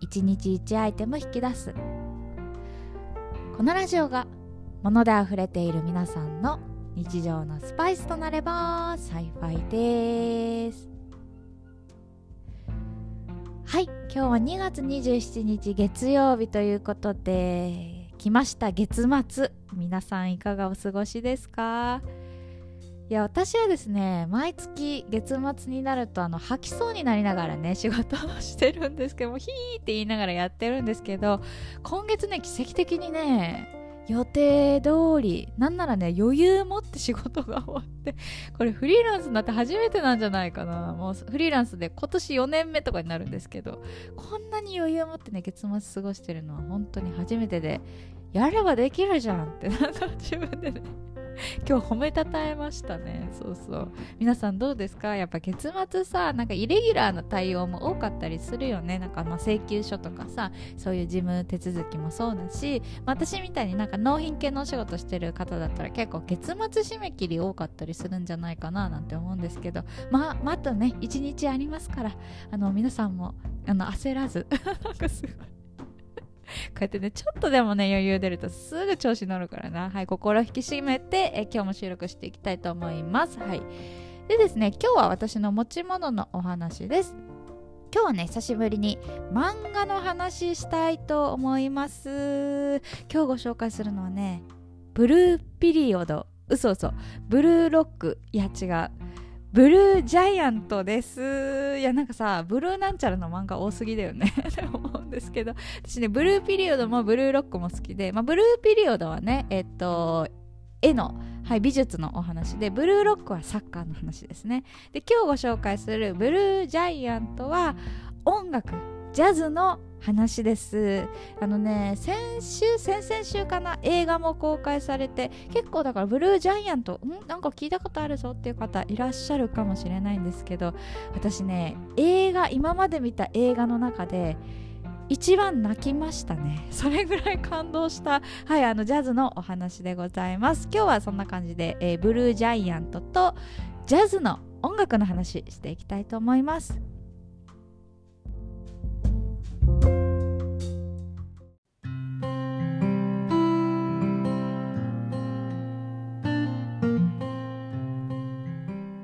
1日1アイテム引き出す。このラジオが物であふれている皆さんの日常のスパイスとなれば幸いです。はい今日は2月27日月曜日ということで来ました月末。皆さんいかがお過ごしですか？いや私はですね毎月月末になるとあの吐きそうになりながらね仕事をしてるんですけどもヒーって言いながらやってるんですけど今月ね奇跡的にね予定通りなんならね余裕持って仕事が終わってこれフリーランスになって初めてなんじゃないかな。もうフリーランスで今年4年目とかになるんですけどこんなに余裕持ってね月末過ごしてるのは本当に初めてでやればできるじゃんってなんか自分でね 今日褒めたたえましたね。そうそう。皆さんどうですか？やっぱ月末さなんかイレギュラーな対応も多かったりするよね。なんかま請求書とかさそういう事務手続きもそうだし、まあ、私みたいになんか納品系のお仕事してる方だったら結構月末締め切り多かったりするんじゃないかななんて思うんですけど。まあまたね一日ありますからあの皆さんもあの焦らず。なんかすごい こうやってね、ちょっとでもね、余裕出るとすぐ調子乗るからな。はい、心引き締めて、え今日も収録していきたいと思います。はい。でですね、今日は私の持ち物のお話です。今日はね、久しぶりに漫画の話したいと思います。今日ご紹介するのはね、ブルーピリオド。嘘嘘。ブルーロック。いや違う。ブルージャイアントです。いや、なんかさ、ブルーなんちゃらの漫画多すぎだよね って思うんですけど、私ね、ブルーピリオドもブルーロックも好きで、まあ、ブルーピリオドはね、えっと、絵の、はい、美術のお話で、ブルーロックはサッカーの話ですね。で、今日ご紹介するブルージャイアントは音楽、ジャズの話です。あのね先週先々週かな映画も公開されて結構だからブルージャイアントん？なんか聞いたことあるぞっていう方いらっしゃるかもしれないんですけど私ね映画今まで見た映画の中で一番泣きましたね。それぐらい感動したはいあのジャズのお話でございます。今日はそんな感じで、えー、ブルージャイアントとジャズの音楽の話していきたいと思います。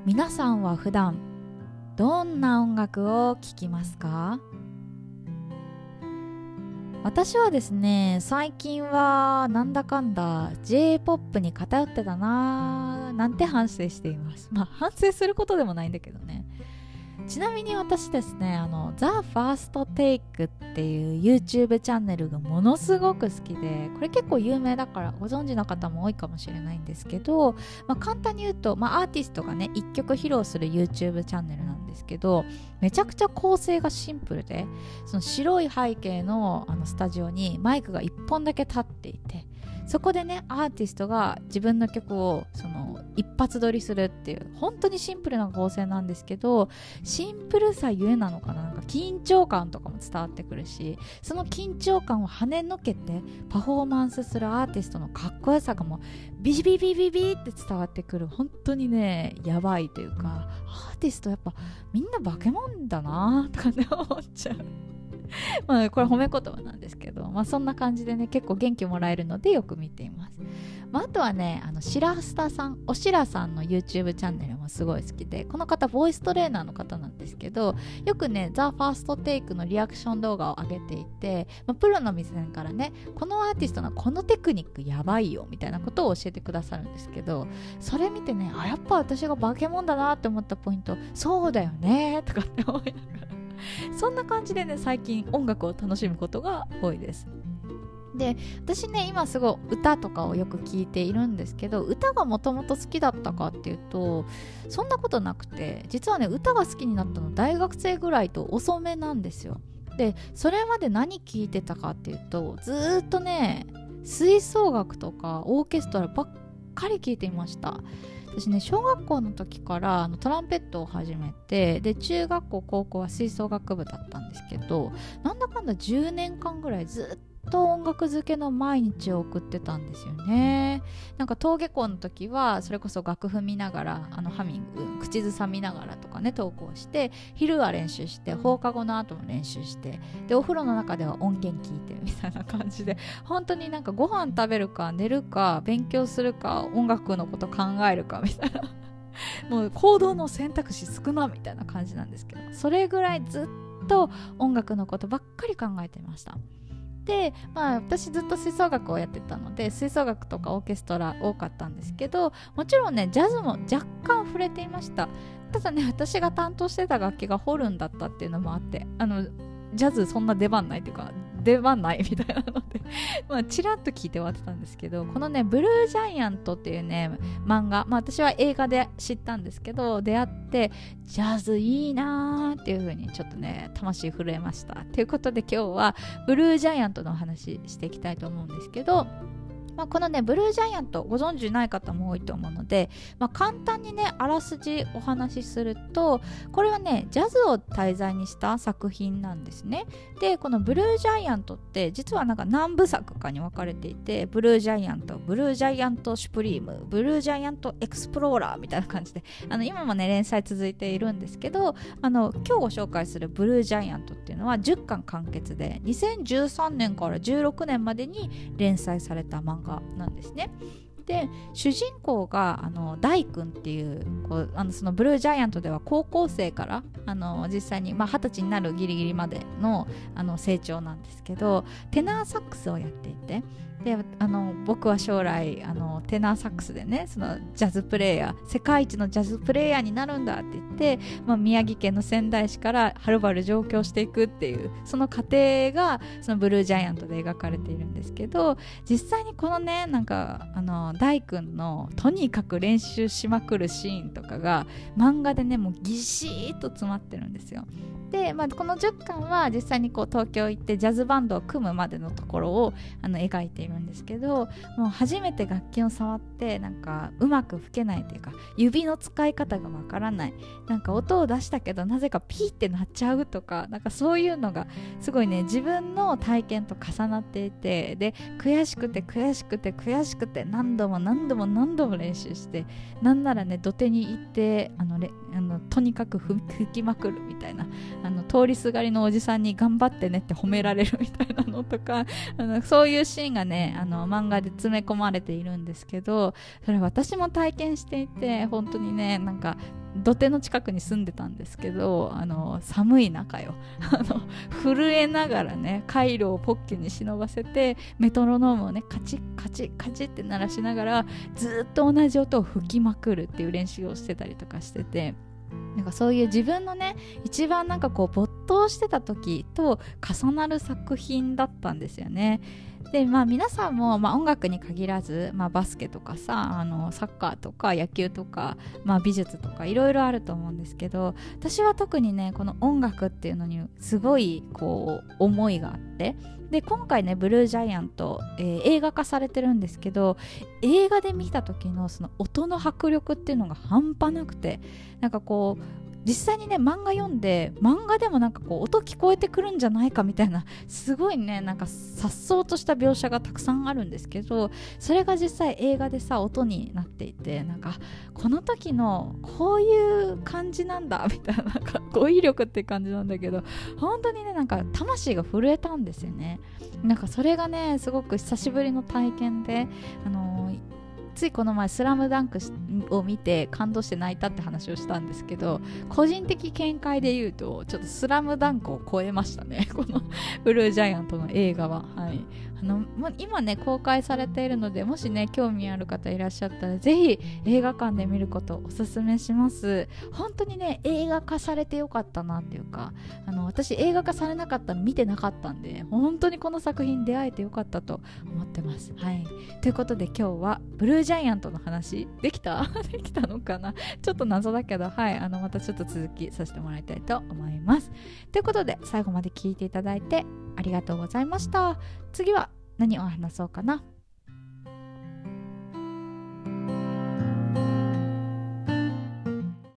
皆さんは普段どんな音楽を聴きますか？私はですね最近はなんだかんだ J-POP に偏ってたなーなんて反省しています。まあ反省することでもないんだけどね。ちなみに私ですねあの The First Take っていう YouTube チャンネルがものすごく好きでこれ結構有名だからご存知の方も多いかもしれないんですけど、まあ、簡単に言うと、まあ、アーティストがね1曲披露する YouTube チャンネルなんですけどめちゃくちゃ構成がシンプルでその白い背景のあのスタジオにマイクが1本だけ立っていてそこでねアーティストが自分の曲をその一発撮りするっていう本当にシンプルな構成なんですけどシンプルさゆえなのかななんか緊張感とかも伝わってくるしその緊張感を跳ねのけてパフォーマンスするアーティストのかっこよさがもうビビビビビって伝わってくる本当にねやばいというかアーティストやっぱみんな化け物だなとかね思っちゃう。まあこれ褒め言葉なんですけど、まあ、そんな感じでね結構元気もらえるのでよく見ています、まあ、あとはねあのシラスタさんおしらさんの YouTube チャンネルもすごい好きでこの方ボイストレーナーの方なんですけどよくね The First Take のリアクション動画を上げていて、まあ、プロの目線からねこのアーティストのこのテクニックやばいよみたいなことを教えてくださるんですけどそれ見てねあやっぱ私が化け物だなって思ったポイントそうだよねとかって思いながらそんな感じでね最近音楽を楽しむことが多いです。で私ね今すごい歌とかをよく聞いているんですけど歌がもともと好きだったかっていうとそんなことなくて実はね歌が好きになったの大学生ぐらいと遅めなんですよ。でそれまで何聴いてたかっていうとずーっとね吹奏楽とかオーケストラばっかり聴いていました。私ね小学校の時からあのトランペットを始めてで中学校高校は吹奏楽部だったんですけどなんだかんだ10年間ぐらいずっとと音楽漬けの毎日を送ってたんですよね。なんか登下校の時はそれこそ楽譜見ながらあのハミング口ずさみながらとかね投稿して昼は練習して放課後の後も練習してでお風呂の中では音源聞いてみたいな感じで本当になんかご飯食べるか寝るか勉強するか音楽のこと考えるかみたいな。もう行動の選択肢少なみたいな感じなんですけどそれぐらいずっと音楽のことばっかり考えてました。で、まあ、私ずっと吹奏楽をやってたので吹奏楽とかオーケストラ多かったんですけどもちろんねジャズも若干触れていました。ただね私が担当してた楽器がホルンだったっていうのもあってあのジャズそんな出番ないっていうか出番ないみたいなので まあちらっと聞いて終わってたんですけどこのね「ブルージャイアント」っていうね漫画まあ私は映画で知ったんですけど出会ってジャズいいなーっていう風にちょっとね魂震えました。ということで今日はブルージャイアントのお話していきたいと思うんですけどまあ、このねブルージャイアントご存知ない方も多いと思うので、まあ、簡単にねあらすじお話しするとこれはねジャズを題材にした作品なんですね。でこのブルージャイアントって実はなんか何部作かに分かれていてブルージャイアントブルージャイアントシュプリームブルージャイアントエクスプローラーみたいな感じであの今もね連載続いているんですけどあの今日ご紹介するブルージャイアントっていうのは10巻完結で2013年から16年までに連載された漫画なんですね。で主人公があの大君っていうこうあのそのブルージャイアントでは高校生からあの実際に二十、まあ、歳になるギリギリまでのあの成長なんですけどテナーサックスをやっていてであの僕は将来あのテナーサックスでねそのジャズプレーヤー世界一のジャズプレーヤーになるんだって言って、まあ、宮城県の仙台市からはるばる上京していくっていうその過程がそのブルージャイアントで描かれているんですけど実際にこのねなんかあの大君のとにかく練習しまくるシーンとかが漫画でねもうぎしーっと詰まってるんですよ。で、まあ、この10巻は実際にこう東京行ってジャズバンドを組むまでのところをあの描いているんですけどもう初めて楽器を触ってなんかうまく吹けないというか指の使い方がわからない。なんか音を出したけどなぜかピーってなっちゃうとかなんかそういうのがすごいね自分の体験と重なっていてで悔しくて悔しくて悔しくて何度も何度も何度も練習してなんならね土手に行ってあのあのとにかく 吹きまくるみたいな。あの通りすがりのおじさんに頑張ってねって褒められるみたいなのとか あのそういうシーンがねあの漫画で詰め込まれているんですけどそれ私も体験していて本当にねなんか土手の近くに住んでたんですけどあの寒い中よ。あの震えながらね回路をポッケに忍ばせてメトロノームをねカチッカチッカチッって鳴らしながらずっと同じ音を吹きまくるっていう練習をしてたりとかしててなんかそういう自分のね一番なんかこう没頭してた時と重なる作品だったんですよね。でまあ皆さんも、まあ、音楽に限らず、まあ、バスケとかさあのサッカーとか野球とか、まあ、美術とかいろいろあると思うんですけど私は特にねこの音楽っていうのにすごいこう思いがあってで今回ね「ブルージャイアント」えー、映画化されてるんですけど映画で見た時のその音の迫力っていうのが半端なくてなんかこう実際にね漫画読んで漫画でもなんかこう音聞こえてくるんじゃないかみたいな すごいねなんか颯爽とした描写がたくさんあるんですけどそれが実際映画でさ音になっていてなんかこの時のこういう感じなんだみたいな なんか語彙力って感じなんだけど本当にねなんか魂が震えたんですよね。なんかそれがねすごく久しぶりの体験であのついこの前「スラムダンクを見て感動して泣いたって話をしたんですけど個人的見解で言うとちょっと「スラムダンクを超えましたね。このブルージャイアントの映画は。はい。あの今ね公開されているのでもしね興味ある方いらっしゃったらぜひ映画館で見ることおすすめします。本当にね映画化されてよかったなっていうかあの私映画化されなかったの見てなかったんで本当にこの作品出会えてよかったと思ってます。はい。ということで今日はブルージャイアントの話できた？できたのかな？ちょっと謎だけどはい。あのまたちょっと続きさせてもらいたいと思います。ということで最後まで聞いていただいてありがとうございました。次は何を話そうかな？